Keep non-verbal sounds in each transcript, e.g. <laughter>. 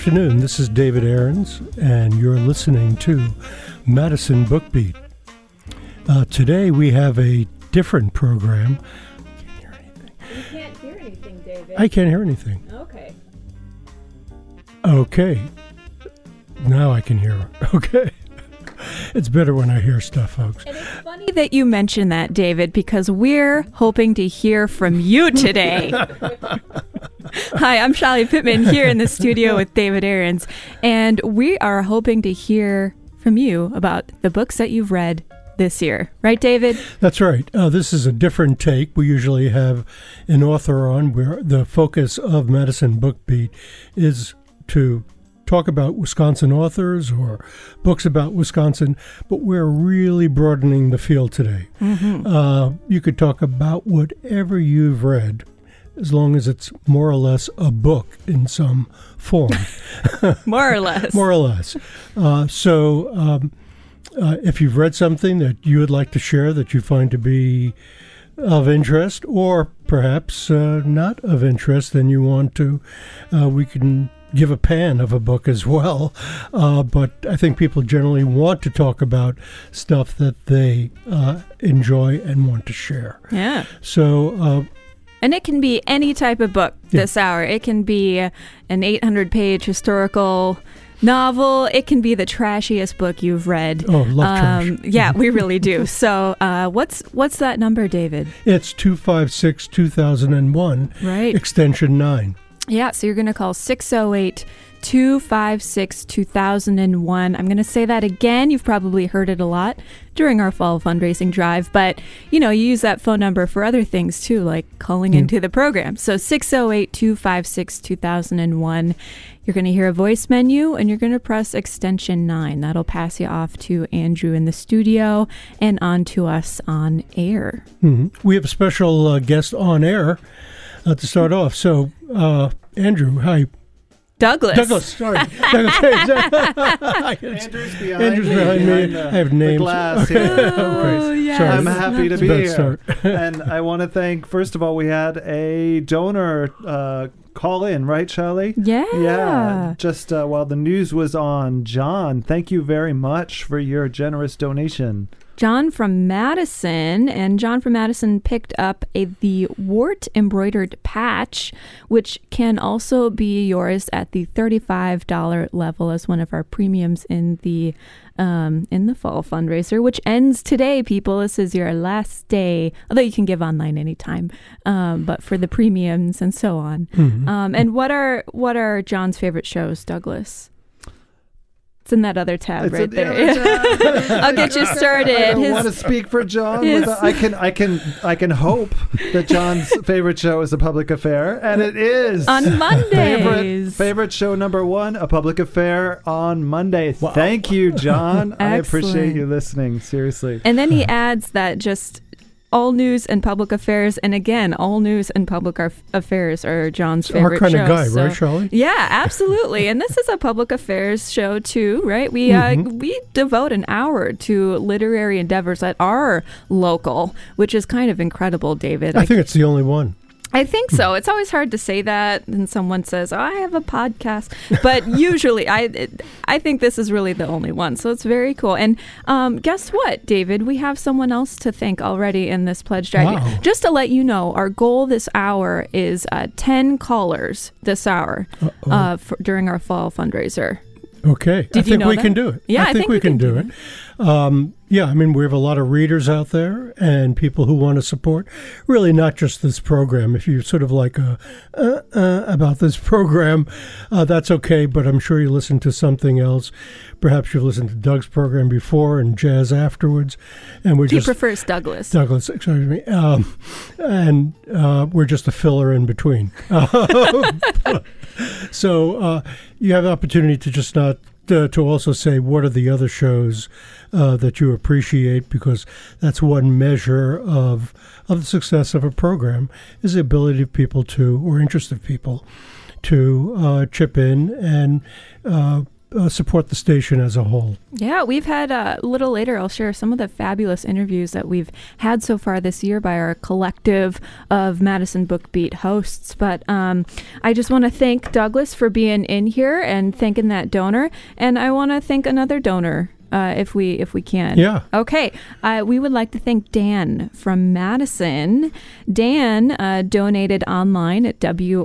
Good afternoon. This is David Ahrens, and you're listening to Madison Book Beat. Uh, today we have a different program. You can't hear anything, David. I can't hear anything. okay. Okay. Now I can hear. <laughs> Okay. It's better when I hear stuff, folks. And it's funny that you mention that, David, because we're hoping to hear from you today. <laughs> Hi, I'm Shelly Pittman here in the studio with David Ahrens, and we are hoping to hear from you about the books that you've read this year. Right, David? That's right. Uh, this is a different take. We usually have an author on where the focus of Madison Book Beat is to talk about Wisconsin authors or books about Wisconsin, but we're really broadening the field today. Uh, you could talk about whatever you've read. As long as it's more or less a book in some form. <laughs> More or less. <laughs> more or less. Uh, so, um, uh, if you've read something that you would like to share that you find to be of interest, or perhaps uh, not of interest, then you want to, uh, we can give a pan of a book as well. Uh, but I think people generally want to talk about stuff that they uh, enjoy and want to share. Yeah. So, uh, And it can be any type of book Yeah. this hour. It can be an 800 page historical novel. It can be the trashiest book you've read. oh, love trash. Um, yeah, <laughs> we really do. So, uh, what's what's that number, David? It's 256 2001, Right. extension 9. Yeah, so you're going to call 608 256 2001. I'm going to say that again. You've probably heard it a lot during our fall fundraising drive, but you know, you use that phone number for other things too, like calling Yeah. into the program. So 608 256 2001. You're going to hear a voice menu and you're going to press extension 9. That'll pass you off to Andrew in the studio and on to us on air. hmm We have a special uh, guest on air uh, to start off. So, uh, Andrew, hi. Douglas. Douglas, sorry. <laughs> Douglas, <laughs> Andrew's behind Andrew's me, behind me. behind the- I have the names. glass Okay. here. <laughs> Oh, yes. Sorry. I'm happy to be bad here. start. and I want to thank, first of all, we had a donor uh, call in, right, Shelley? Yeah. Yeah, just uh, while the news was on. John, thank you very much for your generous donation. John from Madison, and John from Madison picked up a the WORT embroidered patch, which can also be yours at the thirty-five dollar level as one of our premiums in the um, in the fall fundraiser, which ends today. People, this is your last day. Although you can give online anytime, um, but for the premiums and so on. Mhm. Um, and what are what are John's favorite shows, Douglas? It's in that other tab It's right there. yeah, <laughs> I'll get you started. <laughs> I don't His- want to speak for John. his- without- I can, I can, I can hope that John's <laughs> favorite show is a public affair, and it is on Mondays. Favorite, favorite show number one, a public affair on Monday. Wow. Thank you, John. I appreciate you listening. Seriously. And then he adds that just all news and public affairs, and again, all news and public affairs are John's It's our favorite kind shows. of guy, so- right, Charlie? Yeah, <laughs> absolutely. and this is a public affairs show too, right? We uh, Mhm. we devote an hour to literary endeavors that are local, which is kind of incredible, David. I think it's the only one. I think so. It's always hard to say that, and someone says, "Oh, I have a podcast," but <laughs> usually, I it, I think this is really the only one. So it's very cool. And um, guess what, David? We have someone else to thank already in this pledge drive. Wow. Just to let you know, our goal this hour is uh, ten callers this hour uh, for, during our fall fundraiser. Okay. Did I you think know we that? can do it. Yeah, I think, we, can, do it. Um, yeah, I mean, we have a lot of readers out there and people who want to support really not just this program. If you're sort of like uh, uh, uh, about this <laughs> program, uh, that's okay, but I'm sure you listen to something else. Perhaps you've listened to Doug's program before and Jazz afterwards. And we're He just. prefers Douglas. Douglas, excuse me, um, and uh, we're just a filler in between. <laughs> <laughs> so uh, you have the opportunity to just not uh, to also say what are the other shows uh, that you appreciate? Because that's one measure of of the success of a program is the ability of people to or interest of people to uh, chip in and uh, support the station as a whole. Yeah, we've had uh, a little later. I'll share some of the fabulous interviews that we've had so far this year by our collective of Madison Book Beat hosts. But um, I just want to thank Douglas for being in here and thanking that donor, and I want to thank another donor uh, if we if we can. Yeah. Okay. Uh, we would like to thank Dan from Madison. Dan uh, donated online at wortfm.org,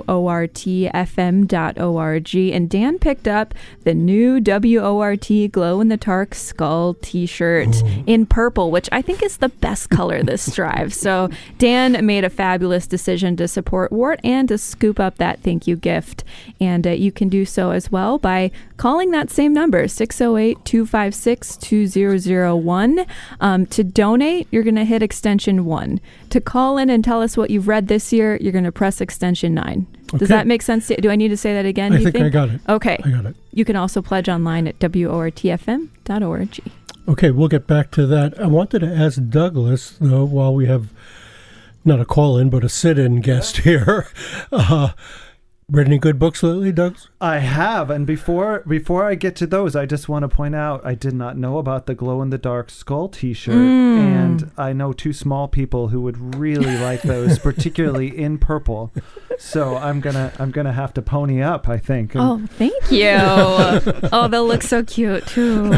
and Dan picked up the new WORT glow in the dark skull T-shirt in purple, which I think is the best color this <laughs> drive. So Dan made a fabulous decision to support WORT and to scoop up that thank you gift, and uh, you can do so as well by calling that same number 608 256 2001. Um, to donate, you're going to hit extension one. To call in and tell us what you've read this year, you're going to press extension nine. Does that make sense? to- Do I need to say that again? I you think I got it. Okay. I got it. You can also pledge online at wortfm.org. Okay, we'll get back to that. I wanted to ask Douglas, though, while we have not a call in, but a sit in guest <laughs> here. Uh, read any good books lately, Douglas? I have, and before before I get to those, I just want to point out I did not know about the glow in the dark skull T-shirt, Mm. and I know two small people who would really <laughs> like those, particularly in purple. So I'm gonna I'm gonna have to pony up, I think. and Oh, thank you. <laughs> oh, they'll look so cute too.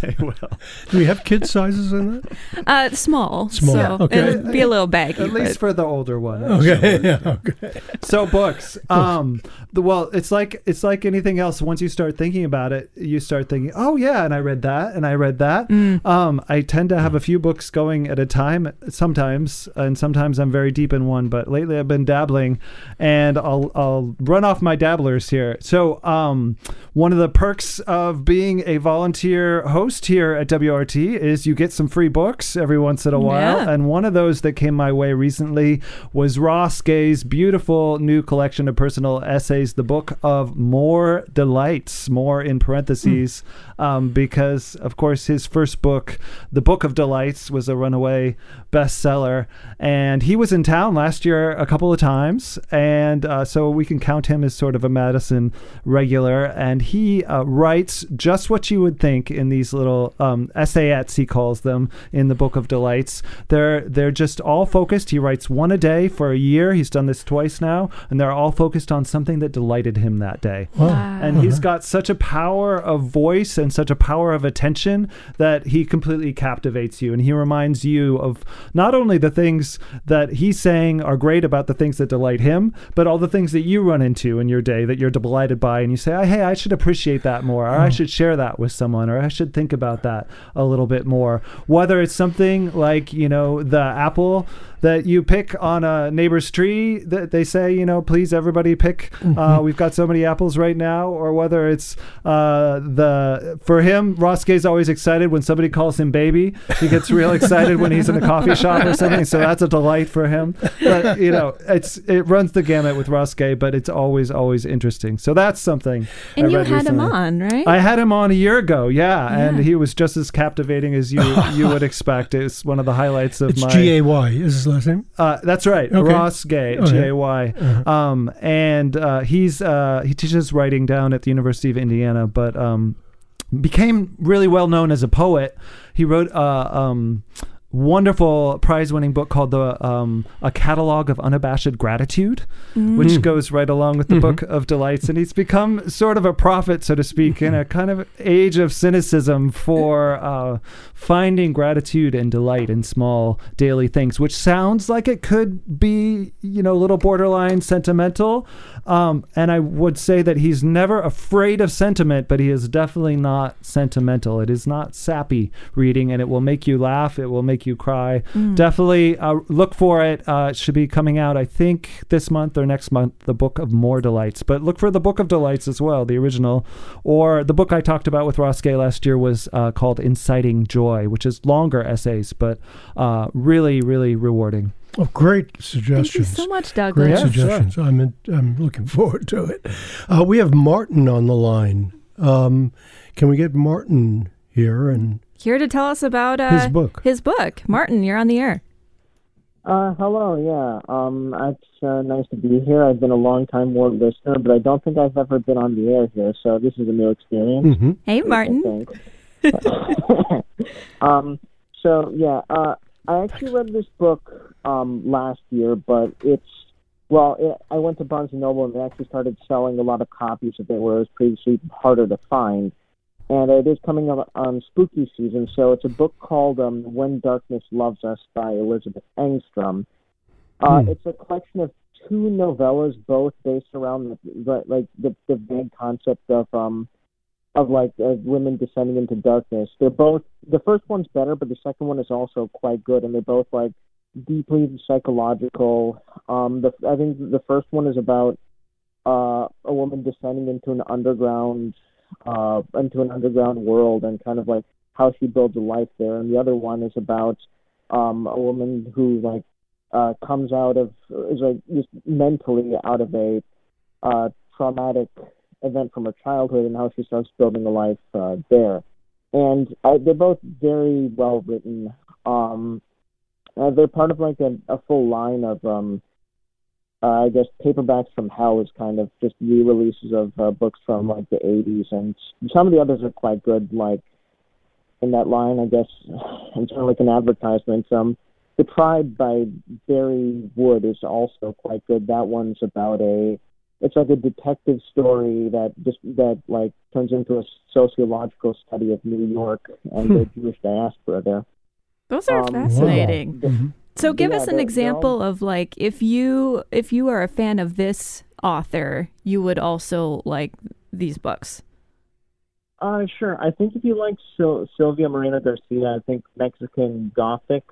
they will. Do we have kid sizes in that? Uh, small. Small, So okay. It'll be a little baggy. At least for the older one. Okay, actually. <laughs> yeah, okay. So books. Um, the well, it's like it's like anything else. Once you start thinking about it, you start thinking, "Oh yeah," and I read that, and I read that. Mm. Um, I tend to have a few books going at a time sometimes, and sometimes I'm very deep in one. But lately, I've been dabbling, and I'll I'll run off my dabblers here. So, um, one of the perks of being a volunteer host here at WRT is you get some free books every once in a while, Yeah. and one of those that came my way recently was Ross Gay's beautiful new collection of personal essays, the book of More Delights, more in parentheses, um, because, of course, his first book, The Book of Delights, was a runaway bestseller. And he was in town last year a couple of times. And uh, so we can count him as sort of a Madison regular. And he uh, writes just what you would think in these little um, essayettes, he calls them, in the Book of Delights. They're, they're just all focused. He writes one a day for a year. He's done this twice now. And they're all focused on something that delighted him that day Wow. Wow. and he's got such a power of voice and such a power of attention that he completely captivates you. And he reminds you of not only the things that he's saying are great about the things that delight him but all the things that you run into in your day that you're delighted by. And you say hey i should appreciate that more or i should share that with someone or i should think about that a little bit more. Whether it's something like you know the apple that you pick on a neighbor's tree that they say you know please everybody pick uh, we've got so many apples right now or whether it's uh, the for him ross gay's always excited when somebody calls him baby he gets real <laughs> excited when he's in a coffee shop or something so that's a delight for him but you know it's it runs the gamut with ross gay but it's always always interesting so that's something and I you read had him on, right? I had him on a year ago, yeah, Yeah. and he was just as captivating as you <laughs> you would expect. It's one of the highlights of It's my G A Y is his last name? uh, that's right, Okay. Ross Gay, Okay. G A Y. Uh-huh. Um, and uh, he's uh, he teaches writing down at the University of Indiana, but um, became really well known as a poet. He wrote a um, wonderful prize-winning book called the um, A Catalog of Unabashed Gratitude, which Mm. goes right along with the Mhm. Book of Delights, and he's become sort of a prophet, so to speak, in a kind of age of cynicism for uh, finding gratitude and delight in small daily things, which sounds like it could be, you know, a little borderline sentimental. Um, and I would say that he's never afraid of sentiment, but he is definitely not sentimental. It is not sappy reading, and it will make you laugh. It will make you cry. Mm. Definitely uh, look for it. Uh, it should be coming out, I think, this month or next month. The Book of More Delights, but look for the Book of Delights as well, the original, or the book I talked about with Ross Gay last year was uh, called Inciting Joy, which is longer essays, but uh, really, really rewarding. Oh, great suggestions! Thank you so much, Great Douglas. Yeah, sure. suggestions. I'm in, I'm looking <laughs> forward to it. Uh, we have Martin on the line. Um, can we get Martin here and Here to tell us about uh, his book? His book. Martin, you're on the air. Uh, hello, yeah. Um, it's uh, nice to be here. I've been a long time WORT listener, but I don't think I've ever been on the air here, so this is a new experience. hmm Hey, Martin. <laughs> um, so yeah, uh, I actually read this book um, last year, but it's well, it, I went to Barnes and Noble and they actually started selling a lot of copies of it, where it was previously harder to find. And it is coming up on spooky season, so it's a book called um, "When Darkness Loves Us" by Elizabeth Engstrom. Uh, Hmm. It's a collection of two novellas, both based around the, the like the, the vague concept of um, of like uh, women descending into darkness. They're both the first one's better, but the second one is also quite good, and they're both like deeply psychological. Um, the I think the first one is about uh, a woman descending into an underground uh, into an underground world and kind of like how she builds a life there, and the other one is about um, a woman who like uh, comes out of is like just mentally out of a uh, traumatic event from her childhood and how she starts building a life uh, there. And uh, they're both very well written. Um, uh, they're part of like a, a full line of, um, I guess, paperbacks from hell is kind of just re-releases of uh, books from like the 80s, and some of the others are quite good. Like in that line, I guess, and sort of like an advertisement. Um, the Tribe by Bari Wood is also quite good. That one's about a it's like a detective story that just that like turns into a sociological study of New York and the Jewish diaspora there. Those are Um, fascinating. Mhm. So give Yeah, us an they're- they're example of like if you if you are a fan of this author, you would also like these books. Uh, sure. I think if you like Sil- Silvia Moreno Garcia, I think Mexican Gothic.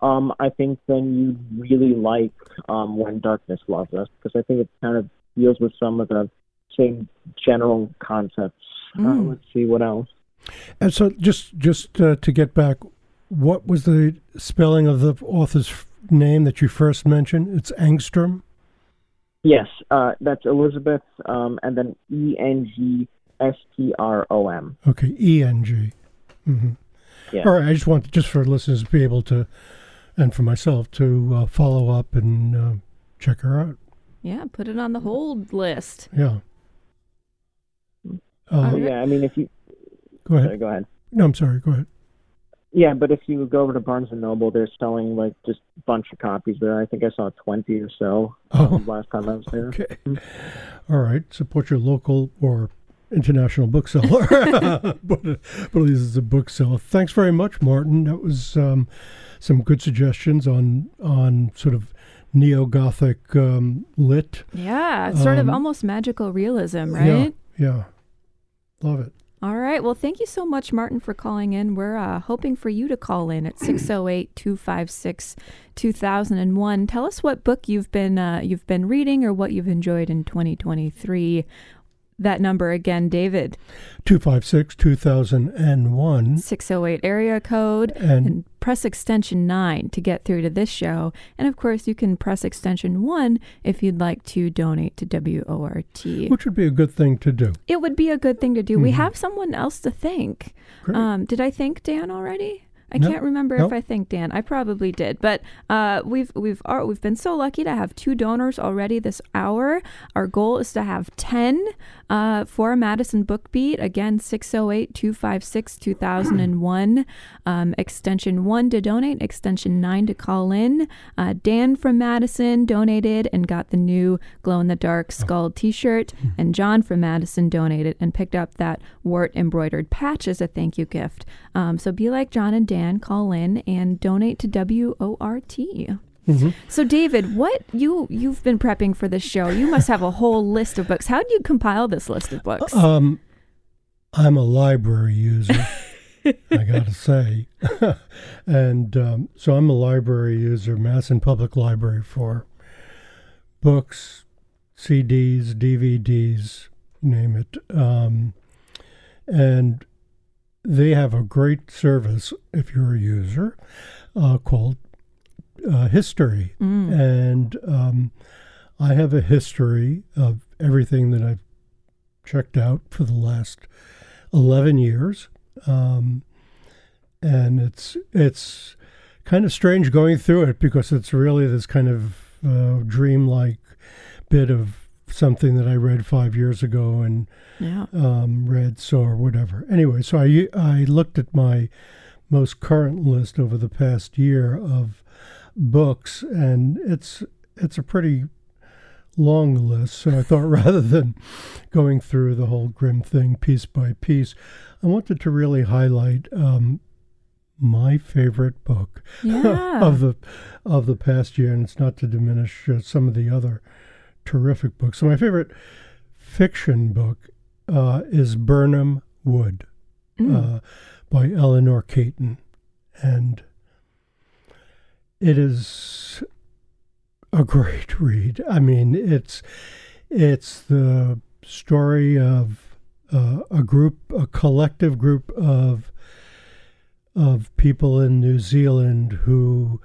Um, I think then you'd really like um, When Darkness Loves Us because I think it kind of deals with some of the same general concepts. Uh, Mm. let's see what else. And so, just just uh, to get back, what was the spelling of the author's name that you first mentioned? It's Engstrom. Yes, uh, that's Elizabeth, um, and then E N G S T R O M. Okay, E N G. Mm-hmm. Yeah. All right. I just want just for listeners to be able to, and for myself to uh, follow up and uh, check her out. Yeah, put it on the hold list. Yeah. Uh, All yeah, I mean, if you Go ahead. sorry, go ahead. No, I'm sorry. Go ahead. Yeah, but if you go over to Barnes and Noble, they're selling like just a bunch of copies there. I think I saw twenty or so Oh. um, last time I was there. Okay. All right. Support your local or international bookseller, <laughs> <laughs> but, but at least it's a bookseller. Thanks very much, Martin. That was um, some good suggestions on on sort of neo Gothic um, lit. Yeah, it's sort of Um, almost magical realism, right? Yeah. Yeah. Love it. All right. Well, thank you so much, Martin, for calling in. We're uh, hoping for you to call in at 608 256 2001. Tell us what book you've been, uh, you've been reading or what you've enjoyed in 2023. That number again, David, 256 2001. 608 area code, And and press extension 9 to get through to this show. And of course, you can press extension 1 if you'd like to donate to WORT. which would be a good thing to do. It would be a good thing to do. We Mhm. have someone else to thank. Um, did I thank Dan already? I can't remember if I think Dan. I probably did, but uh, we've we've are, we've been so lucky to have two donors already this hour. Our goal is to have ten uh, for Madison Book Beat. Again, 608-256-2001. <clears throat> Um, extension one to donate. Extension nine to call in. Uh, Dan from Madison donated and got the new glow in the dark skull T-shirt, and John from Madison donated and picked up that WORT embroidered patch as a thank you gift. Um, so be like John and Dan, call in and donate to WORT. Mhm. So David, what you you've been prepping for this show? You must have a whole list of books. How did you compile this list of books? Um, I'm a library user, I got to say. <laughs> and um, so I'm a library user, Madison Public Library for books, CDs, DVDs, name it. Um, and they have a great service, if you're a user, uh, called uh, History. Mm. And um, I have a history of everything that I've checked out for the last 11 years. Um, and it's it's kind of strange going through it because it's really this kind of uh, dreamlike bit of something that I read five years ago and Yeah. um, read, so or whatever. Anyway, so I I looked at my most current list over the past year of books, and it's it's a pretty long list. So I thought <laughs> rather than going through the whole grim thing piece by piece, I wanted to really highlight um, my favorite book Yeah. <laughs> of the of the past year, and it's not to diminish uh, some of the other terrific book. So my favorite fiction book uh, is Birnam Wood Mm. uh, by Eleanor Catton, and it is a great <laughs> read. I mean, it's it's the story of uh, a group, a collective group of of people in New Zealand who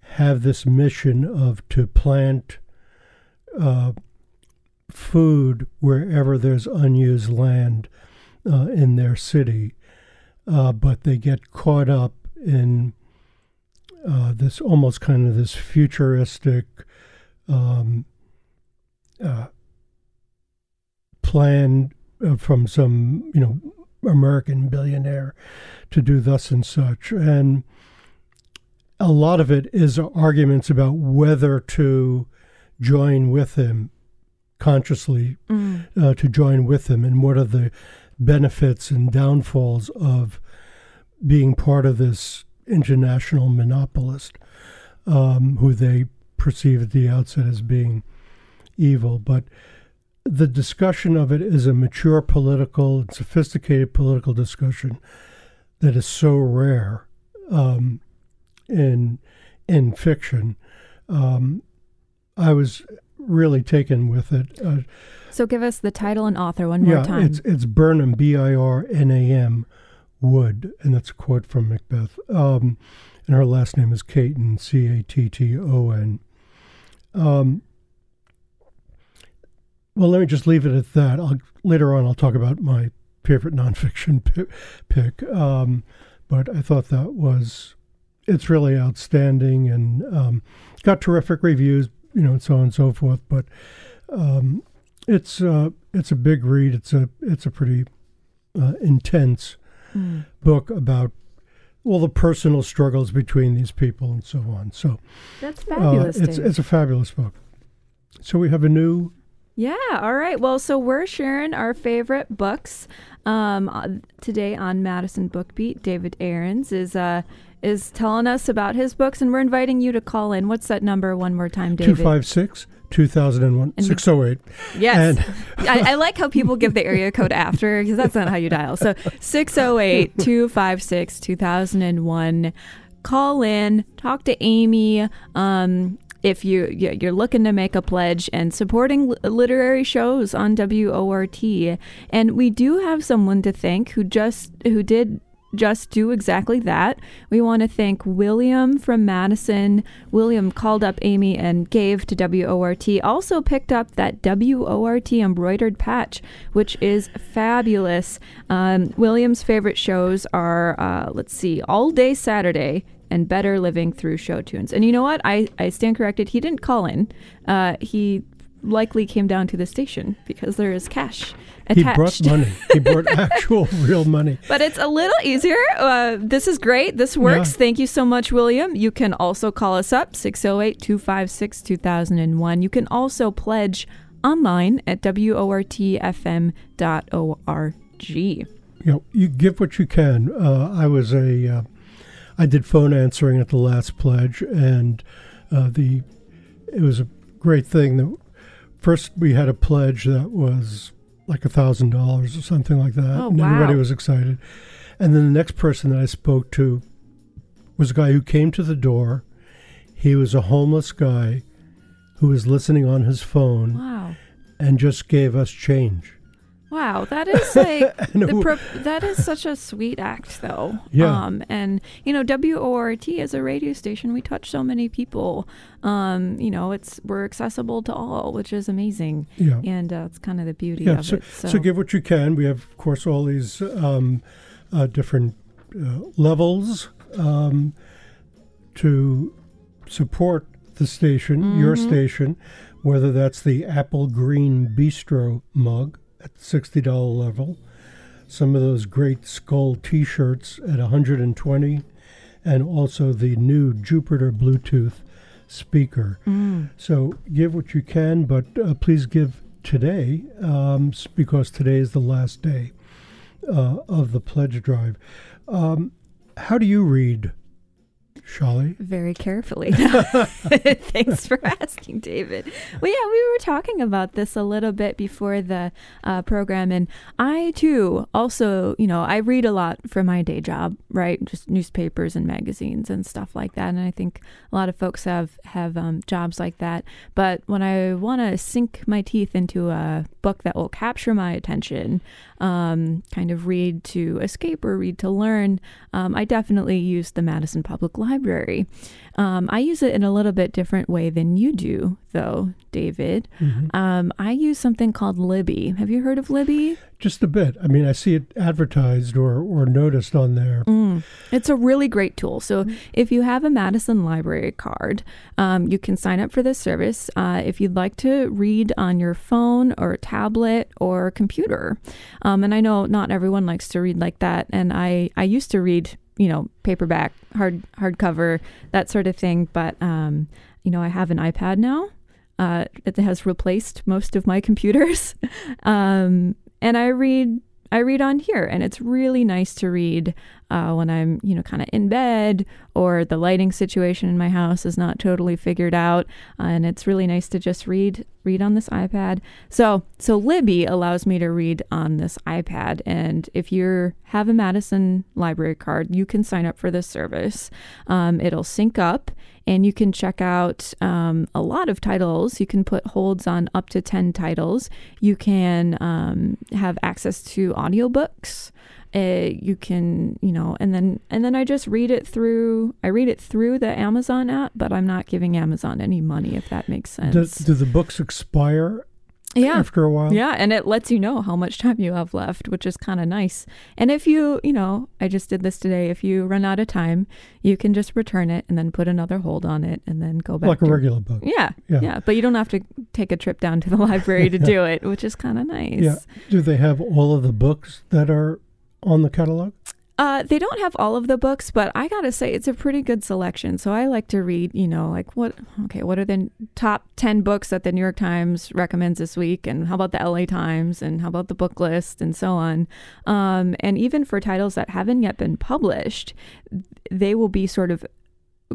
have this mission of to plant uh, food wherever there's unused land uh, in their city, uh, but they get caught up in uh, this almost kind of this futuristic um, uh, plan from some you know American billionaire to do thus and such, and a lot of it is arguments about whether to join with him consciously Mm. uh, to join with him and what are the benefits and downfalls of being part of this international monopolist um, who they perceive at the outset as being evil. But the discussion of it is a mature political and sophisticated political discussion that is so rare um, in in fiction. Um, I was really taken with it. Uh, So give us the title and author one more yeah, time. it's it's Birnam B I R N A M Wood, and that's a quote from Macbeth. Um, and her last name is Catton, C A T T O N. Um, well, let me just leave it at that. I'll, later on, I'll talk about my favorite <laughs> nonfiction <laughs> pi- pick. Um, but I thought that was it's really outstanding and um, got terrific reviews, you know, and so on and so forth. But um, it's uh, it's a big read. It's a it's a pretty uh, intense Mm. book about all the personal struggles between these people and so on. So That's uh, fabulous. it's Dave. it's a fabulous book. So we have a new Yeah, all right. Well, so we're sharing our favorite books um, uh, today on Madison Book Beat. David Ahrens is uh, is telling us about his books, and we're inviting you to call in. What's that number one more time, David? 256 2001 And- 608. Yes. And <laughs> I, I like how people give the area code after because that's not how you dial. So 608 256 2001. Call in, talk to Amy. Um, if you you- you're looking to make a pledge and supporting literary shows on WORT, and we do have someone to thank who just who did just do exactly that. We want to thank William from Madison. William called up Amy and gave to WORT. Also picked up that WORT embroidered patch, which is fabulous. Um, William's favorite shows are, uh, let's see, All Day Saturday and Better Living Through Show Tunes. And you know what? I, I stand corrected. He didn't call in. Uh, he likely came down to the station because there is cash he attached. brought money. He <laughs> brought actual real money. But it's a little easier. Uh, this is great. This works. Yeah. Thank you so much, William. You can also call us up 608 256 2001. You can also pledge online at wortfm.org. You know, you give what you can. Uh, I was a, uh, I did phone answering at the last pledge, and uh, the, it was a great thing that first we had a pledge that was like a thousand dollars or something like that, Oh, and everybody was excited. And then the next person that I spoke to was a guy who came to the door. He was a homeless guy who was listening on his phone Wow. and just gave us change. Wow. That is like. <laughs> The pro- that is such a sweet act, though. Yeah. Um, and you know, WORT is a radio station. We touch so many people. Um, you know, it's we're accessible to all, which is amazing. yeah. And uh, it's kind of the beauty Yeah, of so, it. So, so give what you can. We have, of course, all these um, uh, different uh, levels. Um, to support the station, your Mhm. station, whether that's the Apple Green Bistro mug at the $60 level, some of those great skull t-shirts at 120 and also the new Jupiter Bluetooth speaker. Mm. So give what you can, but uh, please give today um, because today is the last day uh, of the pledge drive. Um, how do you read, Shali? very carefully. <laughs> Thanks for asking, David. Well, yeah, we were talking about this a little bit before the uh, program, and I too also, you know, I read a lot for my day job, right? Just newspapers and magazines and stuff like that. And I think a lot of folks have have um, jobs like that. But when I want to sink my teeth into a book that will capture my attention, um, kind of read to escape or read to learn, um, I definitely use the Madison Public Library. Um, I use it in a little bit different way than you do, though, David. Um, I use something called Libby. Have you heard of Libby? Just a bit. I mean, I see it advertised or, or noticed on there. Mm. It's a really great tool. So, if you have a Madison Library card, um, you can sign up for this service. Uh, if you'd like to read on your phone or tablet or computer, um, and I know not everyone likes to read like that, and I I used to read, you know, paperback, hard hardcover, that sort of thing, but um, you know, I have an iPad now. Uh, it has replaced most of my computers, <laughs> um, and I read I read on here, and it's really nice to read uh, when I'm, you know, kind of in bed or the lighting situation in my house is not totally figured out, uh, and it's really nice to just read read on this iPad. So, so Libby allows me to read on this iPad, and if you have a Madison Library card, you can sign up for this service. Um, it'll sync up, and you can check out um, a lot of titles. You can put holds on up to 10 titles. You can um, have access to audiobooks. Uh, you can, you know, and then and then I just read it through. I read it through the Amazon app, but I'm not giving Amazon any money, if that makes sense. Do, do the books expire yeah, after a while? yeah, and it lets you know how much time you have left, which is kind of nice. And if you, you know, I just did this today. If you run out of time, you can just return it and then put another hold on it and then go back. Like a regular book. Yeah, Yeah. yeah, But you don't have to take a trip down to the <laughs> library to do it, which is kind of nice. Yeah. Do they have all of the books that are on the catalog? Uh, they don't have all of the books, but I gotta say it's a pretty good selection. So I like to read, you know, like what, okay, what are the top 10 books that the New York Times recommends this week? And how about the LA Times? And how about the book list? And so on. Um, and even for titles that haven't yet been published, they will be sort of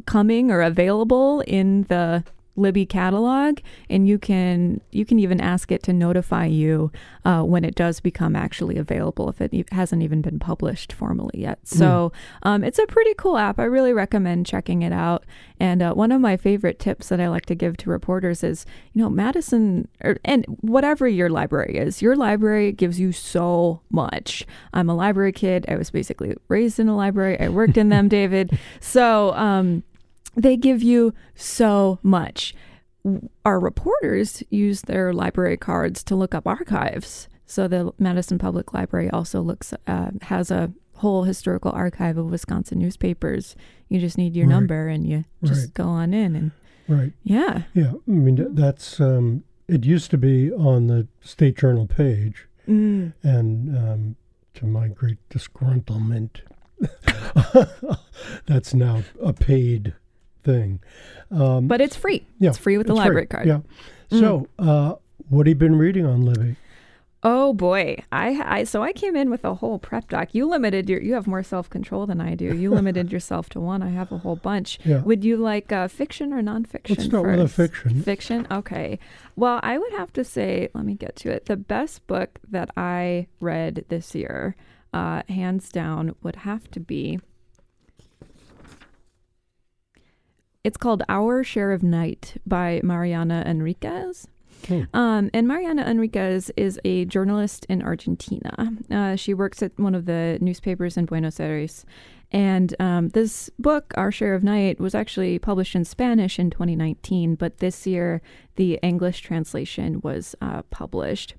coming or available in the Libby catalog, and you can you can even ask it to notify you uh, when it does become actually available if it hasn't even been published formally yet. So um, it's a pretty cool app. I really recommend checking it out. And uh, one of my favorite tips that I like to give to reporters is, you know, Madison or, and whatever your library is, your library gives you so much. I'm a library kid. I was basically raised in a library. I worked in them, <laughs> David. So um, they give you so much. Our reporters use their library cards to look up archives. So the Madison Public Library also looks uh, has a whole historical archive of Wisconsin newspapers. You just need your Right. number and you just Right. go on in and Right. yeah. Yeah. I mean, that's, um, it used to be on the State Journal page. Mm. And um, to my great disgruntlement, <laughs> that's now a paid thing. Um, But it's free. yeah, it's free with the library card. Yeah. So, uh, what have you been reading on Libby? Oh boy, I, I so I came in with a whole prep doc. You limited your you have more self control than I do. You <laughs> limited yourself to one. I have a whole bunch. Yeah. Would you like uh, fiction or nonfiction? Let's start with a fiction. Fiction. Okay. Well, I would have to say, let me get to it. The best book that I read this year, uh, hands down, would have to be. It's called Our Share of Night by Mariana Enriquez. Hmm. Um, and Mariana Enriquez is a journalist in Argentina. Uh, she works at one of the newspapers in Buenos Aires. And um, this book, Our Share of Night, was actually published in Spanish in 2019, but this year the English translation was uh, published.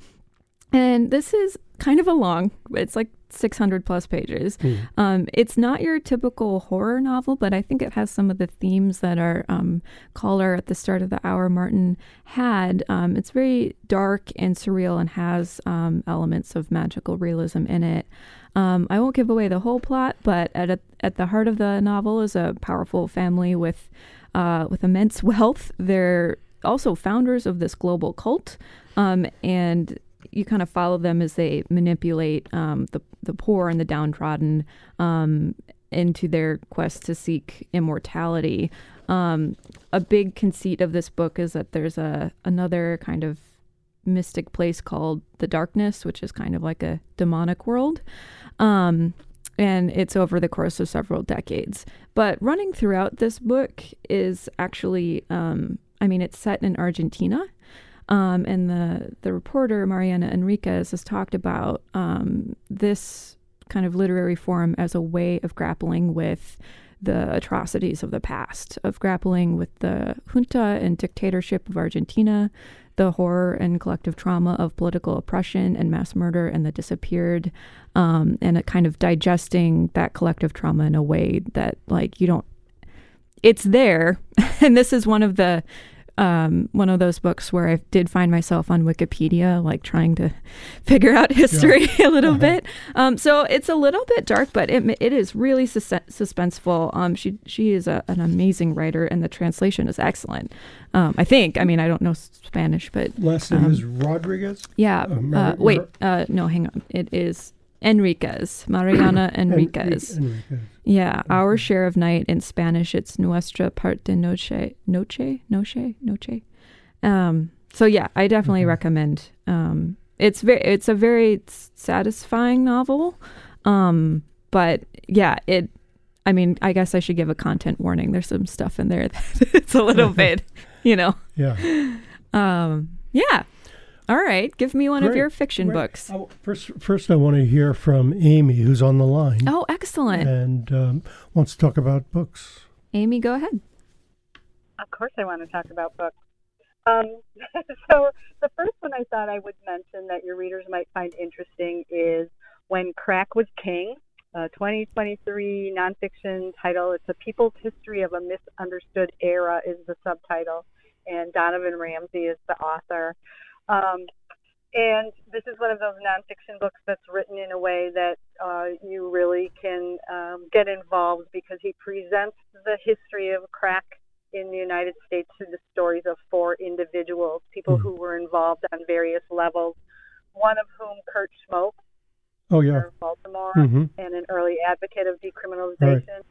And this is kind of a long, it's like 600 plus pages. Hmm. Um, it's not your typical horror novel, but I think it has some of the themes that our um, caller at the start of the hour, Martin, had. Um, it's very dark and surreal and has um, elements of magical realism in it. Um, I won't give away the whole plot, but at a, at the heart of the novel is a powerful family with uh, with immense <laughs> wealth. They're also founders of this global cult, um, and you kind of follow them as they manipulate um, the the poor and the downtrodden um, into their quest to seek immortality. Um, a big conceit of this book is that there's a another kind of mystic place called the darkness, which is kind of like a demonic world. Um, and it's over the course of several decades. But running throughout this book is actually, um, I mean, it's set in Argentina. Um, and the, the reporter, Mariana Enriquez, has talked about um, this kind of literary form as a way of grappling with the atrocities of the past, of grappling with the junta and dictatorship of Argentina, the horror and collective trauma of political oppression and mass murder and the disappeared, um, and a kind of digesting that collective trauma in a way that, like, you don't. It's there, <laughs> and this is one of the um, one of those books where I did find myself on Wikipedia, like trying to <laughs> figure out history <laughs> a little Uh-huh. bit. Um, so it's a little bit dark, but it it is really sus- suspenseful. Um, she she is a, an amazing writer, and the translation is excellent. Um, I think. I mean, I don't know Spanish, but Last name Um, is Rodriguez. yeah. Uh, Uh, wait, uh, no, hang on. It is Enriquez, Mariana Enriquez. Enriquez. Yeah, our share of night in Spanish, it's nuestra parte noche, noche, noche, noche. Um, so yeah, I definitely Mhm. recommend. Um, it's very, it's a very satisfying novel. Um, but yeah, it. I mean, I guess I should give a content warning. There's some stuff in there <laughs> that it's a little <laughs> bit, you know. Yeah. Um, yeah. All right, give me one of your fiction great. books. I- first, first, I want to hear from Amy, who's on the line Oh, excellent. and um, wants to talk about books. Amy, go ahead. Of course, I want to talk about books. Um, <laughs> so, the first one I thought I would mention that your readers might find interesting is When Crack Was King, a 2023 nonfiction title. It's a people's history of a misunderstood era, is the subtitle, and Donovan Ramsey is the author. Um, and this is one of those nonfiction books that's written in a way that uh, you really can um, get involved because he presents the history of crack in the United States through the stories of four individuals, people Mhm. who were involved on various levels. One of whom, Kurt Schmoke, Oh, yeah. Baltimore, hmm and an early advocate of decriminalization.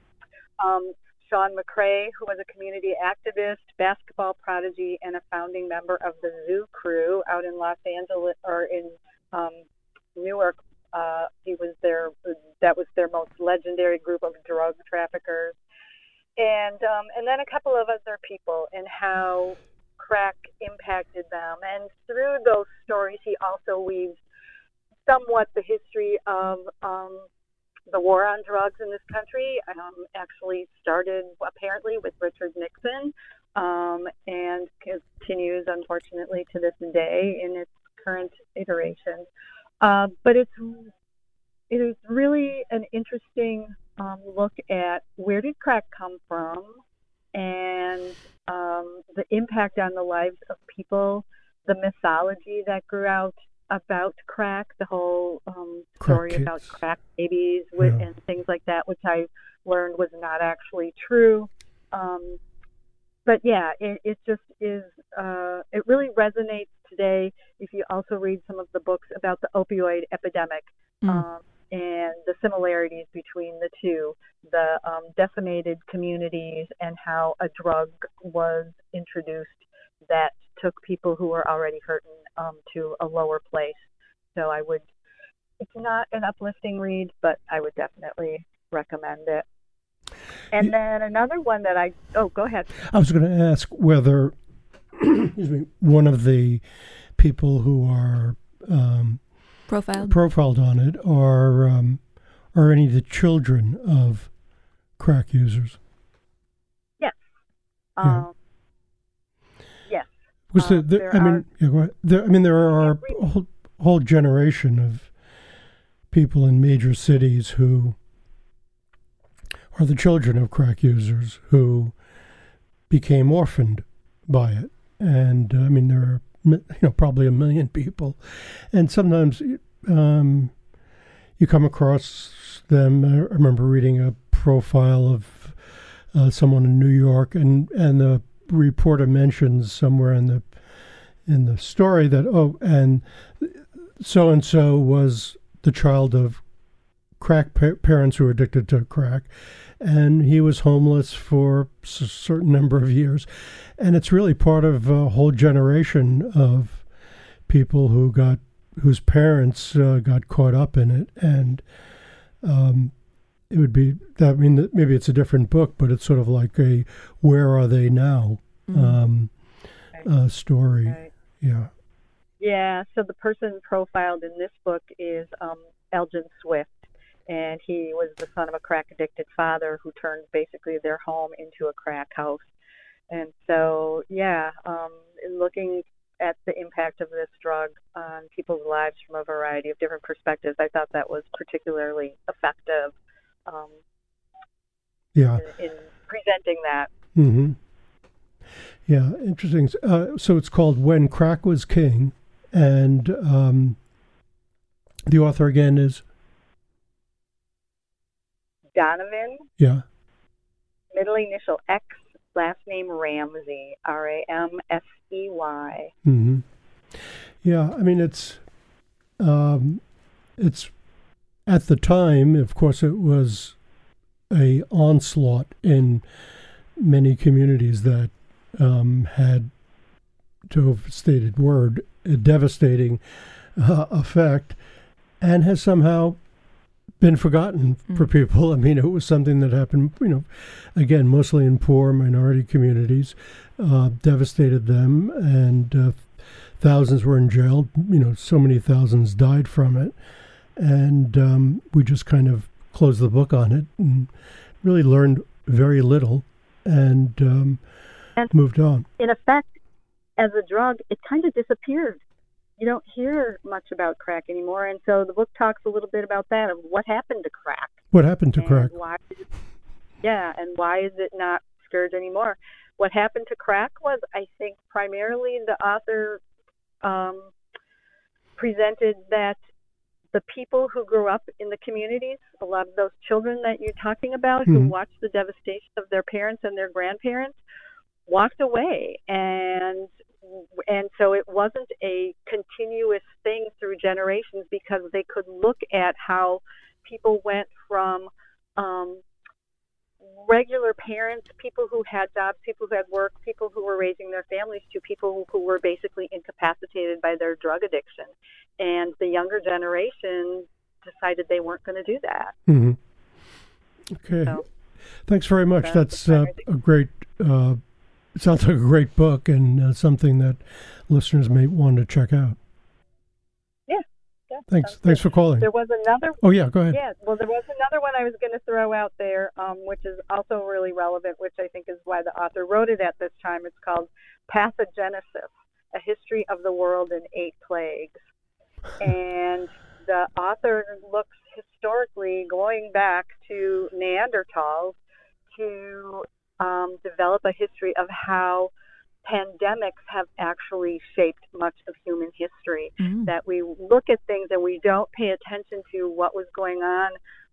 Um, Sean McCrae, who was a community activist, basketball prodigy, and a founding member of the Zoo Crew out in Los Angeles or in um, Newark. Uh, he was their that was their most legendary group of drug traffickers, and um, and then a couple of other people and how crack impacted them. And through those stories, he also weaves somewhat the history of um, the war on drugs in this country. Um, actually started apparently with Richard Nixon um, and continues, unfortunately, to this day in its current iteration. Uh, but it's it is really an interesting um, look at where did crack come from and um, the impact on the lives of people, the mythology that grew out about crack, the whole um, Crack story about crack babies with, Yeah. and things like that, which I learned was not actually true. Um, but yeah, it, it just is. Uh, it really resonates today. If you also read some of the books about the opioid epidemic Mm. um, and the similarities between the two, the um, decimated communities, and how a drug was introduced that took people who were already hurting um, to a lower place. So I would. It's not an uplifting read, but I would definitely recommend it. And You- then another one that I oh go ahead. I was going to ask whether, <clears throat> excuse me, one of the people who are um, Profiled. profiled on it are um, are any of the children of crack users. Yes. Yeah. Um, yes. Because the, the, there I are- mean, yeah, go ahead. There, I mean, there are a whole, whole generation of people in major cities who are the children of crack users who became orphaned by it. And uh, I mean, there are you know probably a million people, and sometimes um, you come across them. I remember reading a profile of uh, someone in New York, and and the reporter mentions somewhere in the in the story that oh, and so and so was the child of crack pa- parents who were addicted to crack, and he was homeless for a certain number of years, and it's really part of a whole generation of people who got whose parents uh, got caught up in it, and um, it would be. I mean, maybe it's a different book, but it's sort of like a "Where are they now?" Mm-hmm. Um, uh, story. Right. Yeah. Yeah. So the person profiled in this book is um, Elgin Swift, and he was the son of a crack addicted father who turned basically their home into a crack house. And so, yeah, um, looking at the impact of this drug on people's lives from a variety of different perspectives, I thought that was particularly effective. Um, yeah. In, in, presenting that. Mm-hmm. Yeah, interesting. Uh, so it's called When Crack Was King, and um, the author again is Donovan. Yeah. Middle initial X, last name Ramsey, R A M S E Y. Mm-hmm. Yeah, I mean it's um, it's at the time, of course, it was a onslaught in many communities that um, had, to have stated word, a devastating uh, effect, and has somehow been forgotten mm. for people. I mean, it was something that happened, you know, again, mostly in poor minority communities, uh, devastated them, and uh, thousands were in jail. You know, so many thousands died from it. And um, we just kind of closed the book on it and really learned very little and, um, and moved on. In effect, as a drug, it kind of disappeared you don't hear much about crack anymore. And so the book talks a little bit about that of what happened to crack. What happened to crack? Why, <laughs> yeah, and why is it not scourge anymore? What happened to crack was, I think, primarily the author um, presented that the people who grew up in the communities, a lot of those children that you're talking about mm-hmm. who watched the devastation of their parents and their grandparents, walked away and and so it wasn't a continuous thing through generations because they could look at how people went from um, regular parents, people who had jobs, people who had work, people who were raising their families, to people who were basically incapacitated by their drug addiction. And the younger generation decided they weren't going to do that. Mm-hmm. Okay. So, Thanks very much. That's, That's uh, a great uh, it sounds like a great book and uh, something that listeners may want to check out. Thanks. Thanks for calling. There was another. Oh yeah, go ahead. Yeah. Well, there was another one I was going to throw out there, um, which is also really relevant, which I think is why the author wrote it at this time. It's called Pathogenesis: A History of the World in Eight Plagues, <laughs> and the author looks historically going back to Neanderthals to um, develop a history of how pandemics have actually shaped much of human history. Mm-hmm. That we look at things and we don't pay attention to what was going on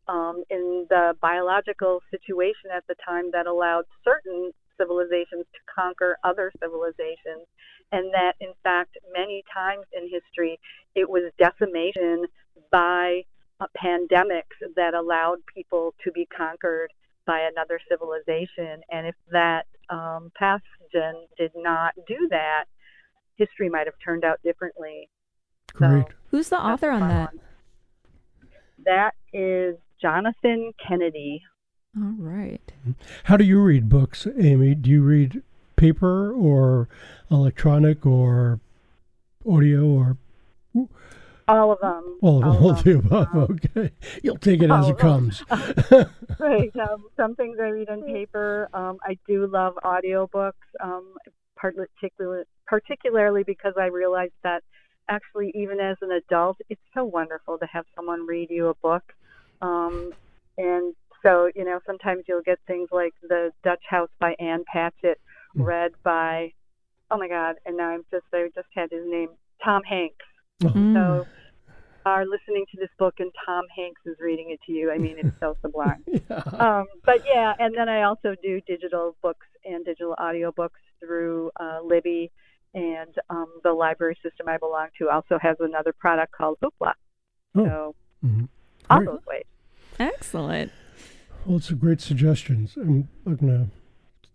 um, in the biological situation at the time that allowed certain civilizations to conquer other civilizations. And that, in fact, many times in history, it was decimation by uh, pandemics that allowed people to be conquered by another civilization. And if that um, pathogen did not do that, history might have turned out differently. Great. So Who's the author on that? One. That is Jonathan Kennedy. All right. How do you read books, Amy? Do you read paper or electronic or audio or all of them. All all, all of the above. Um, okay. You'll take it as it comes. <laughs> right. Um, some things I read on <laughs> paper. Um, I do love audiobooks, um, particularly, particularly because I realized that actually, even as an adult, it's so wonderful to have someone read you a book. Um, and so, you know, sometimes you'll get things like The Dutch House by Ann Patchett, Mm. read by, oh my God, and now I'm just, I just had his name, Tom Hanks. Mm. So, are listening to this book and Tom Hanks is reading it to you. I mean, it's so <laughs> sublime. yeah. Um, but yeah, and then I also do digital books and digital audio books through uh, Libby, and um, the library system I belong to also has another product called Hoopla. Oh. So Mhm. all those ways. Excellent. Well, it's a great suggestions. I'm looking to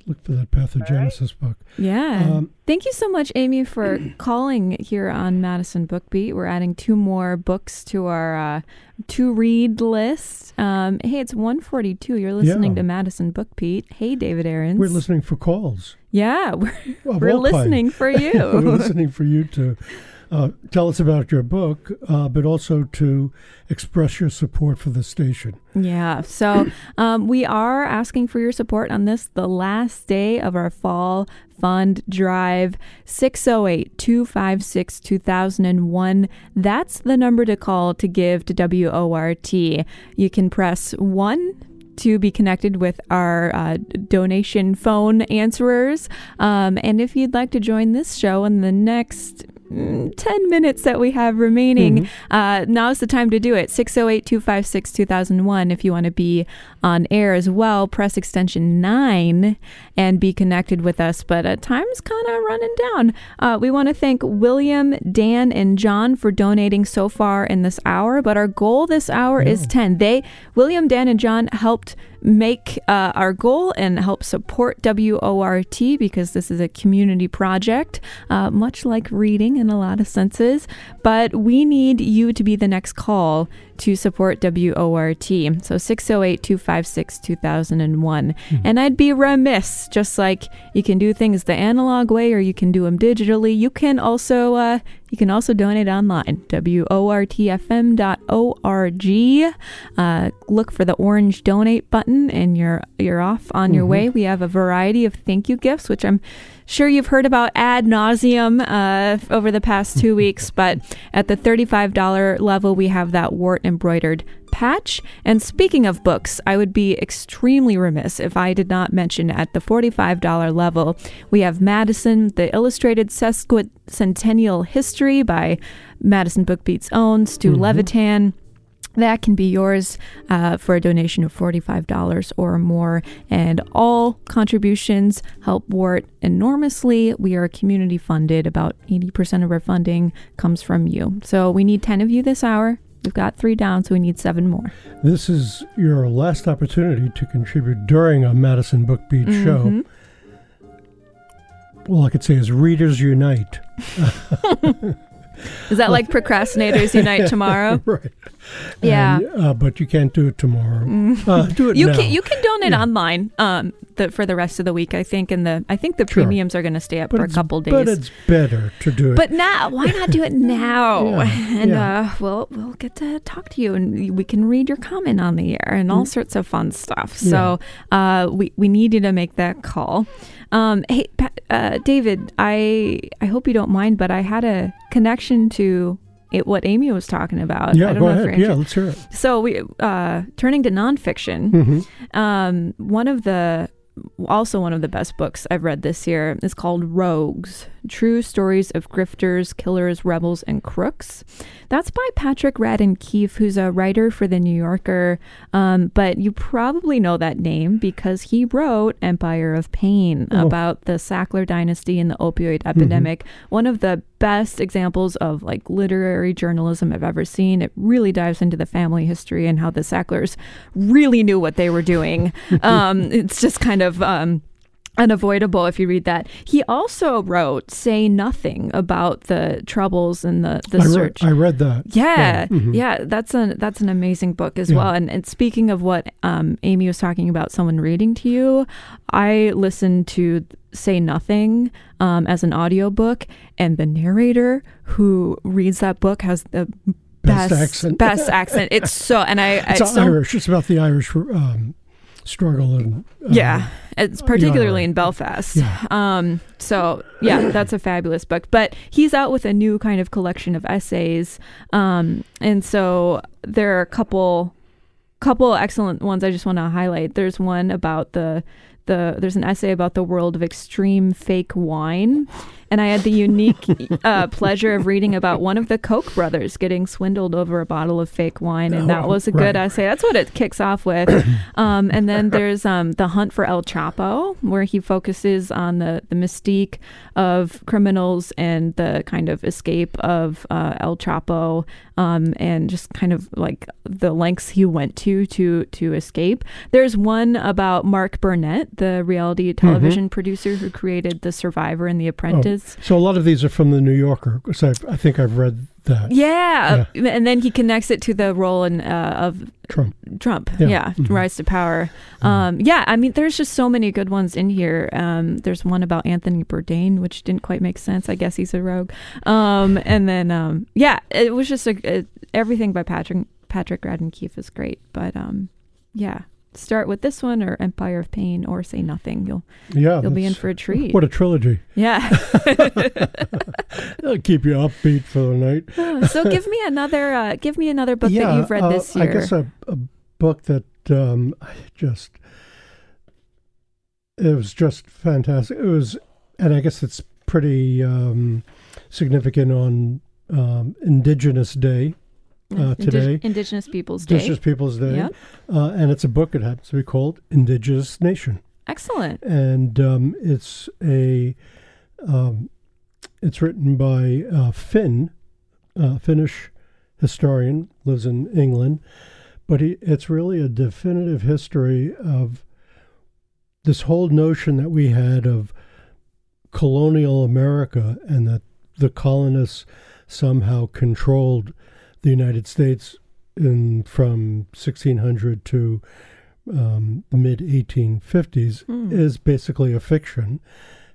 look for that pathogenesis book. Yeah. Um, Thank you so much, Amy, for <clears throat> calling here on Madison Book Beat. We're adding two more books to our uh, to read list. Um, hey, it's 142. You're listening Yeah. to Madison Book Beat. Hey, David Ahrens. We're listening for calls. Yeah, <laughs> we're, of we're listening for <laughs> you. We're listening for you to <laughs> uh, tell us about your book, uh, but also to express your support for the station. Yeah. So um, we are asking for your support on this, the last day of our fall fund drive 608 256 2001. That's the number to call to give to WORT. You can press 1 to be connected with our uh, donation phone answerers. Um, and if you'd like to join this show in the next 10 minutes that we have remaining, uh, now's the time to do it. 608 256 2001. If you want to be on air as well, press extension 9 and be connected with us. But uh, time's kind of running down. Uh, we want to thank William, Dan, and John for donating so far in this hour. But our goal this hour is 10. They, William, Dan, and John helped make uh, our goal and help support WORT because this is a community project, uh, much like reading in a lot of senses. But we need you to be the next call to support WORT. So 608 256 2001. And I'd be remiss, just like you can do things the analog way or you can do them digitally, you can also. Uh, you can also donate online, wortfm.org. Uh, look for the orange donate button and you're you're off on your way. We have a variety of thank you gifts, which I'm sure you've heard about ad nauseum uh, over the past two <laughs> weeks. But at the $35 level, we have that WORT embroidered patch. And speaking of books, I would be extremely remiss if I did not mention at the $45 level, we have Madison, the illustrated sesquicentennial history by Madison Bookbeat's own Stu Levitan. That can be yours uh, for a donation of $45 or more. And all contributions help WORT enormously. We are community funded. About 80% of our funding comes from you. So we need 10 of you this hour. We've got three down, so we need seven more. This is your last opportunity to contribute during a Madison Book Beat show. Mhm. All I could say is Readers Unite. <laughs> Is that like <laughs> Procrastinators Unite tomorrow? <laughs> right. Yeah. And, uh, but you can't do it tomorrow. Uh, do it You now. can you can donate Yeah. online um the, for the rest of the week I think and the I think the Sure. premiums are going to stay up but for a couple days. But it's better to do it. But now, why not do it <laughs> now? Yeah, <laughs> and yeah. uh, we'll we'll get to talk to you, and we can read your comment on the air and all sorts of fun stuff. So uh, we we need you to make that call. Um, hey, Pat, uh, David, I I hope you don't mind, but I had a connection to it, what Amy was talking about. I yeah, don't go know if ahead. you're Yeah, let's hear it. So we uh, turning to nonfiction. hmm Um, one of the also one of the best books I've read this year is called Rogues: True Stories of Grifters, Killers, Rebels, and Crooks. That's by Patrick Radden Keefe, who's a writer for the New Yorker. Um, but you probably know that name because he wrote Empire of Pain Oh. about the Sackler dynasty and the opioid epidemic. One of the best examples of like literary journalism I've ever seen. It really dives into the family history and how the Sacklers really knew what they were doing. <laughs> um, it's just kind of um, unavoidable if you read that. He also wrote "Say Nothing" about the troubles and the the I, search. read, I read that. Yeah, mhm. yeah, that's a that's an amazing book as Yeah. well. And and speaking of what um, Amy was talking about, someone reading to you, I listened to Say Nothing um, as an audiobook, and the narrator who reads that book has the Best best accent. best accent. It's so, and I It's it's so Irish. It's about the Irish um, struggle and uh, yeah, it's particularly yeah. in Belfast. Yeah. Um, so yeah, <coughs> that's a fabulous book. But he's out with a new kind of collection of essays, um, and so there are a couple, couple excellent ones I just want to highlight. There's one about the the there's an essay about the world of extreme fake wine and i had the unique uh, pleasure of reading about one of the koch brothers getting swindled over a bottle of fake wine and that Oh, was a good right. essay that's what it kicks off with <coughs> um, and then there's um, the hunt for el chapo where he focuses on the, the mystique of criminals and the kind of escape of uh, el chapo um, and just kind of like the lengths he went to to to escape there's one about mark burnett the reality Mm-hmm. television producer who created the survivor and the apprentice So a lot of these are from the New Yorker. So I, I think I've read that. yeah. and then he connects it to the role in uh, of Trump. Trump. Yeah. Yeah, Mhm. rise to power. Um, yeah, I mean, there's just so many good ones in here. Um, there's one about Anthony Bourdain, which didn't quite make sense. I guess he's a rogue. Um, and then, um, yeah, it was just a, a, everything by Patrick Patrick Radden Keefe is great. But um, yeah, start with this one or Empire of Pain or Say Nothing. You'll Yeah. you'll be in for a treat. What a trilogy. yeah. <laughs> It'll keep you upbeat for the night. <laughs> so give me another uh, give me another book yeah, that you've read uh, this year. I guess a, a book that um, I just it was just fantastic. It was, and I guess it's pretty um, significant on um, Indigenous Day uh, today. Indigenous Peoples Day. Indigenous Peoples Day, Yep. uh, and it's a book. It happens to be called Indigenous Nation, Excellent. and um, it's a um, it's written by uh, Finn, uh, Finnish historian, lives in England, but he, it's really a definitive history of this whole notion that we had of colonial America and that the colonists somehow controlled the United States in from 1600 to um, mid 1850s Hmm. is basically a fiction,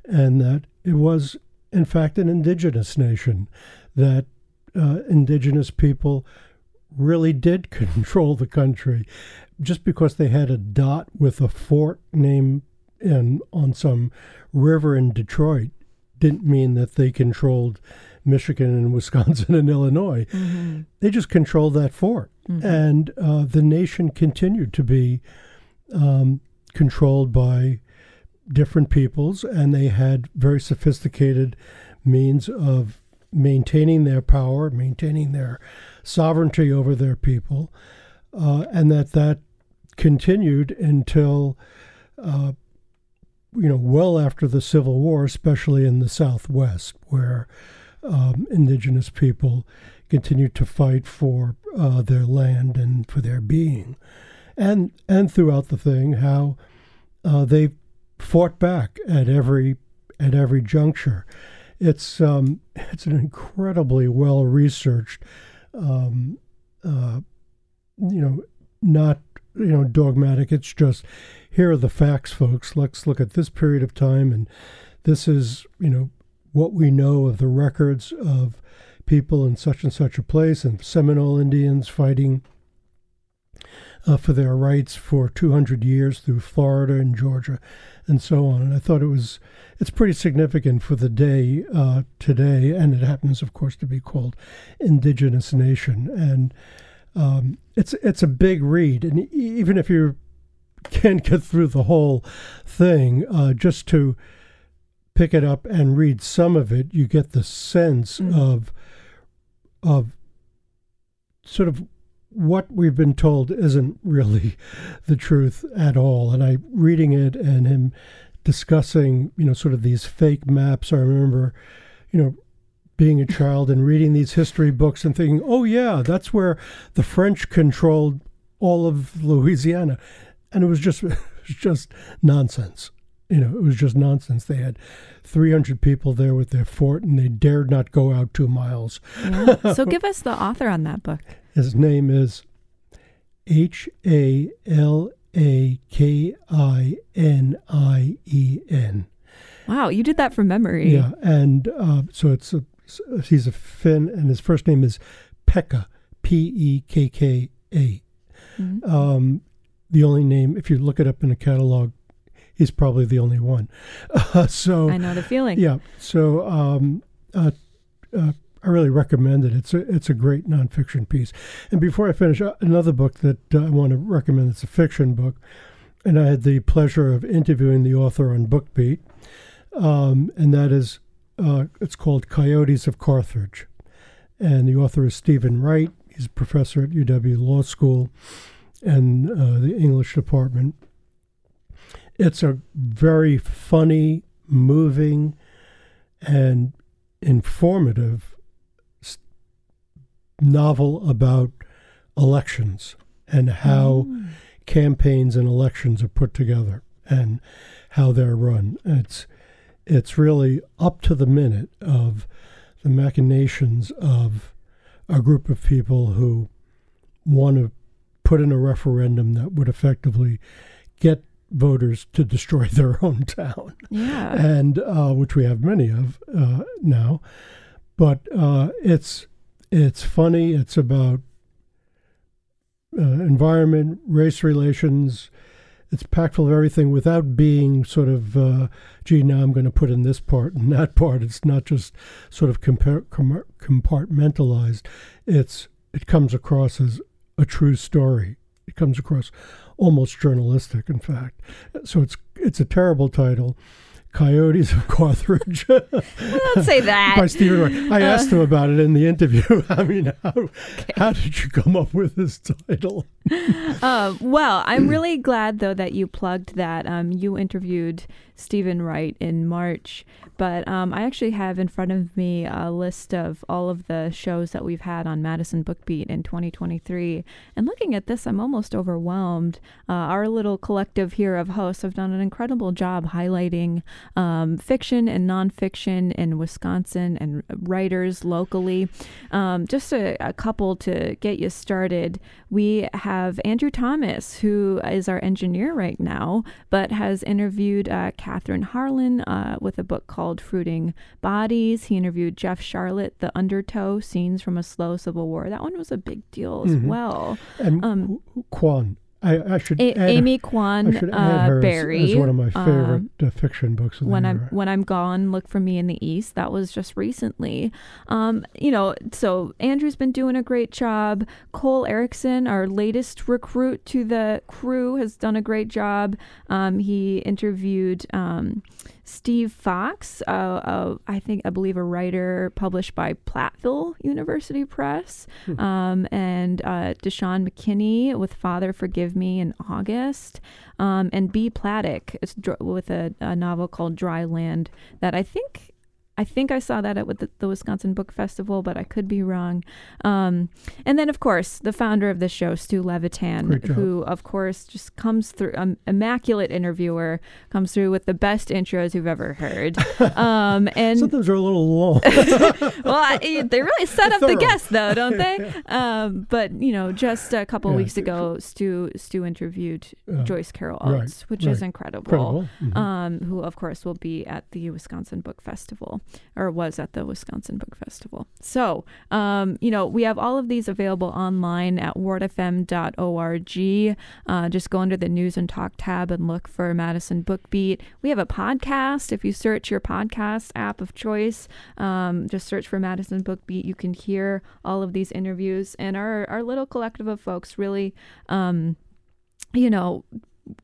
and that it was in fact an indigenous nation that uh, indigenous people really did <laughs> control the country just because they had a dot with a fort name in on some river in Detroit didn't mean that they controlled Michigan and <laughs> Wisconsin and Illinois. Mhm. They just controlled that fort, Mhm. and uh, the nation continued to be um, controlled by different peoples, and they had very sophisticated means of maintaining their power, maintaining their sovereignty over their people, uh, and that that continued until, uh, you know, well after the Civil War, especially in the Southwest, where um, indigenous people continued to fight for uh, their land and for their being, and and throughout the thing, how uh, they fought back at every at every juncture. It's um, <laughs> it's an incredibly well researched, um, uh, you know, not you know dogmatic. It's just here are the facts, folks. Let's look at this period of time, and this is you know what we know of the records of people in such and such a place, and Seminole Indians fighting uh, for their rights for 200 years through Florida and Georgia, and so on. And I thought it was it's pretty significant for the day uh, today, and it happens, of course, to be called Indigenous Nation, and um, it's it's a big read, and even if you can't get through the whole thing, uh, just to pick it up and read some of it, you get the sense Mm. of of sort of what we've been told isn't really <laughs> the truth at all. And I reading it and him discussing, you know, sort of these fake maps. I remember, you know, being a child and reading these history books and thinking, oh yeah, that's where the French controlled all of Louisiana, and it was just <laughs> just nonsense. You know, it was just nonsense. They had 300 people there with their fort, and they dared not go out two miles. Yeah. so <laughs> give us the author on that book. His name is H A L A K I N I E N. Wow, you did that from memory. Yeah, and uh, so it's a, he's a Finn, and his first name is Pekka, P E K K A. Mhm. Um, the only name. If you look it up in a catalog, he's probably the only one. Uh, so I know the feeling. yeah. So um, uh, uh, I really recommend it. It's a it's a great nonfiction piece. And before I finish, uh, another book that uh, I want to recommend. It's a fiction book, and I had the pleasure of interviewing the author on BookBeat, um, and that is uh, it's called Coyotes of Carthage, and the author is Steven Wright. He's a professor at UW Law School and uh, the English department. It's a very funny, moving, and informative novel about elections and how Mm. campaigns and elections are put together and how they're run. It's it's really up to the minute of the machinations of a group of people who want to put in a referendum that would effectively get voters to destroy <laughs> their own town Yeah. and uh, which we have many of uh, now. But uh, it's it's funny. It's about uh, environment, race relations. It's packed full of everything without being sort of, uh, gee, now I'm going to put in this part and <laughs> that part. It's not just sort of compar- com- compartmentalized. It's it comes across as a true story. It comes across almost journalistic, in fact. So it's it's a terrible title. Coyotes of Carthage Don't say that. by Steven Wright. I Uh. asked him about it in the interview. <laughs> I mean, how, how did you come up with this title? Uh, well, I'm really glad though that you plugged that. Um, you interviewed Steven Wright in March, but um, I actually have in front of me a list of all of the shows that we've had on Madison Book Beat in 2023. And looking at this, I'm almost overwhelmed. Uh, our little collective here of hosts have done an incredible job highlighting um, fiction and nonfiction in Wisconsin and writers locally. Um, just a, a couple to get you started. We have Andrew Thomas, who is our engineer right now, but has interviewed uh, Kathryn Harlan uh, with a book called Fruiting Bodies. He interviewed Jeff Sharlet, The Undertow Scenes from a Slow Civil War. That one was a big deal as Mhm. well. And Um, Quan. I, I should A- add, Amy I Kwan should add uh, as- Barry. as, one of my um, favorite uh, fiction books of the when. I'm when I'm gone, look for me in the east. That was just recently. Um, you know, so Andrew's been doing a great job. Cole Erickson, our latest recruit to the crew, has done a great job. Um, he interviewed um, Steve Fox, uh, uh, I think I believe a writer published by Platteville University Press, Hmm. um, and uh, Deshaun McKinney with Father Forgive Me in August um, and B. Pladek it's dr- with a, a novel called Dry Land that I think I think I saw that at the, the Wisconsin Book Festival, but I could be wrong. Um, and then, of course, the founder of the show, Stu Levitan, who, of course, just comes through, um, immaculate interviewer, comes through with the best intros you've ever heard. <laughs> Um, and Sometimes they're a little long. <laughs> well, I, they really <laughs> set up the Thorough. guests, though, don't they? Um, but you know, just a couple Yeah. weeks ago, Stu Stu interviewed Uh, Joyce Carol right, Oates, which is right. incredible. Incredible. Mhm. Um, who of course will be at the Wisconsin Book Festival, or was at the Wisconsin Book Festival. So, um, you know, we have all of these available online at wortfm.org. Uh, just go under the news and talk tab and look for Madison Book Beat. We have a podcast. If you search your podcast app of choice, um, just search for Madison Book Beat. You can hear all of these interviews, and our our little collective of folks really. Um, you know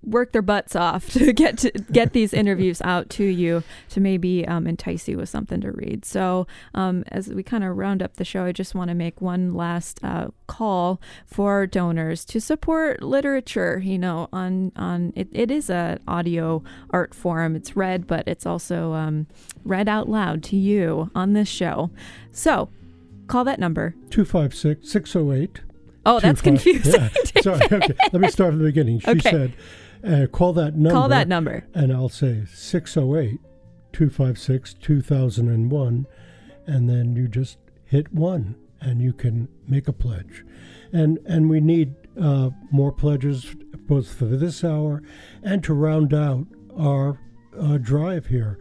work their butts off <laughs> to get to get these interviews out to you to maybe um, entice you with something to read. So um, as we kind of round up the show, I just want to make one last uh, call for donors to support literature. You know, on on it, it is a audio art form. It's read, but it's also um, read out loud to you on this show. So call that number. 256 608. Oh, that's five- confusing. Yeah. <laughs> Sorry. Okay. Let me start from the beginning. She Okay. said, uh, call that number. Call that number. And I'll say 608 256 2001. And then you just hit one and you can make a pledge. And, and we need uh, more pledges both for this hour and to round out our uh, drive here.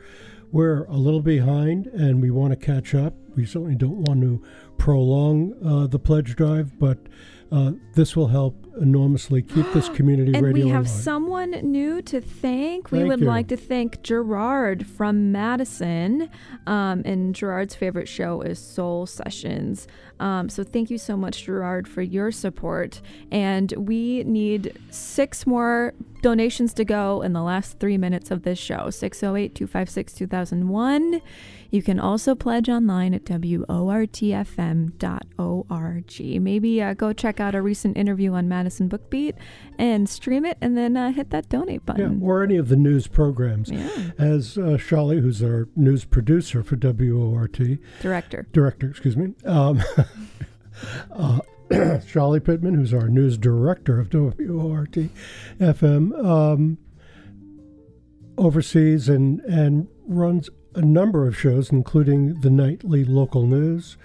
We're a little behind and we want to catch up. We certainly don't want to prolong uh, the pledge drive, but uh, this will help enormously. Keep this <gasps> community and radio we have alive. someone new to thank. We Thank would you. like to thank Gerard from Madison. Um, and Gerard's favorite show is Soul Sessions. Um, so thank you so much, Gerard, for your support. And we need six more donations to go in the last three minutes of this show 608 256 2001. You can also pledge online at wortfm.org. Maybe uh, go check out a recent interview on Madison Book Beat and stream it and then uh, hit that donate yeah, button. or any of the news programs. Yeah. As uh, Chali, who's our news producer for WORT, Director. director, excuse me, um, <laughs> uh, <clears throat> Chali Pittman, who's our news director of WORT FM, um, oversees and, and runs a number of shows, including the nightly local news,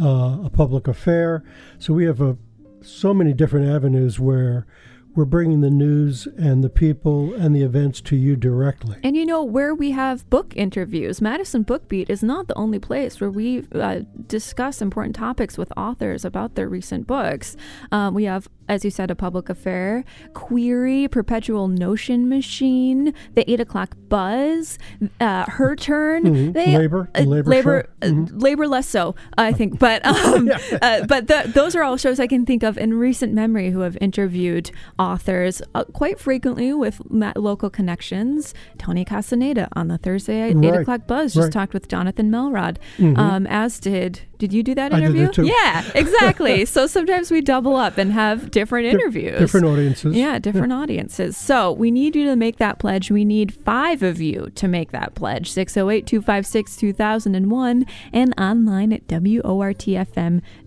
uh, a public affair. So we have a, so many different avenues where we're bringing the news and the people and the events to you directly. And you know, where we have book interviews, Madison Book Beat is not the only place where we uh, discuss important topics with authors about their recent books. Um, we have, as you said, a public affair, Query, Perpetual Notion Machine, The 8 O'Clock Buzz, uh, Her Turn. Mhm. Labor, uh, Labor labor, show. Mm-hmm. uh, labor less so, I think. But <laughs> um, uh, but the, those are all shows I can think of in recent memory who have interviewed authors uh, quite frequently with local connections. Tony Castaneda on the Thursday eight Right, o'clock buzz just right. talked with Jonathan Melrod. Mhm. Um, as did did you do that interview? Yeah, <laughs> exactly. so sometimes we double up and have different Di- interviews. Different audiences. Yeah, different audiences. So we need you to make that pledge. We need five of you to make that pledge. 608 256 2001 and online at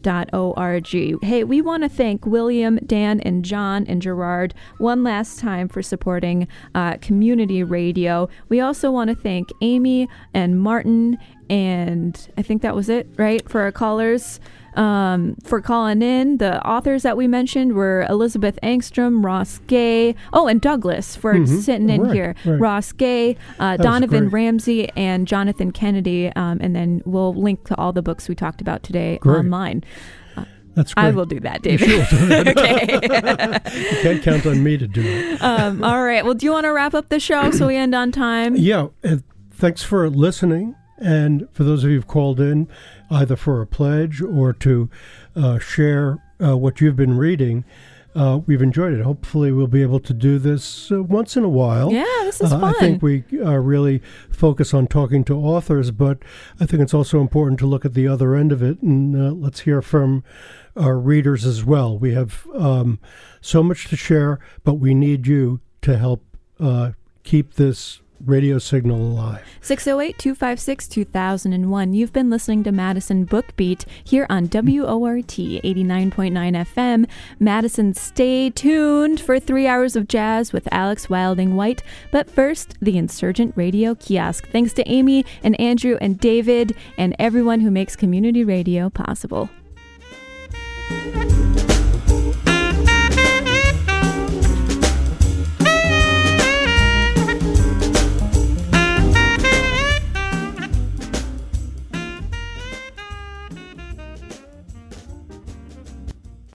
WORTFM.org. Hey, we want to thank William, Dan, and John and Gerard one last time for supporting uh, community radio. We also want to thank Amy and Martin, and I think that was it, right, for our callers um, for calling in. The authors that we mentioned were Elizabeth Engstrom, Ross Gay, oh, and Douglas for Mhm. sitting in Right, here. right. Ross Gay, uh, Donovan. Ramsey, and Jonathan Kennedy. Um, and then we'll link to all the books we talked about today Great. online. That's great. I will do that, You David. sure do that. <laughs> okay. <laughs> You can't count on me to do it. um, all right. Well, do you want to wrap up the show so we end on time? Yeah, and thanks for listening. And for those of you who've called in, either for a pledge or to uh, share uh, what you've been reading, uh, we've enjoyed it. Hopefully, we'll be able to do this uh, once in a while. Yeah, this is Uh, fun. I think we uh, really focus on talking to authors, but I think it's also important to look at the other end of it, and uh, let's hear from our readers as well. We have um, so much to share, but we need you to help uh, keep this radio signal alive. 608 256 2001. You've been listening to Madison Book Beat here on WORT 89.9 FM. Madison, stay tuned for three hours of jazz with Alex Wilding White. But first, the Insurgent Radio Kiosk. Thanks to Amy and Andrew and David and everyone who makes community radio possible.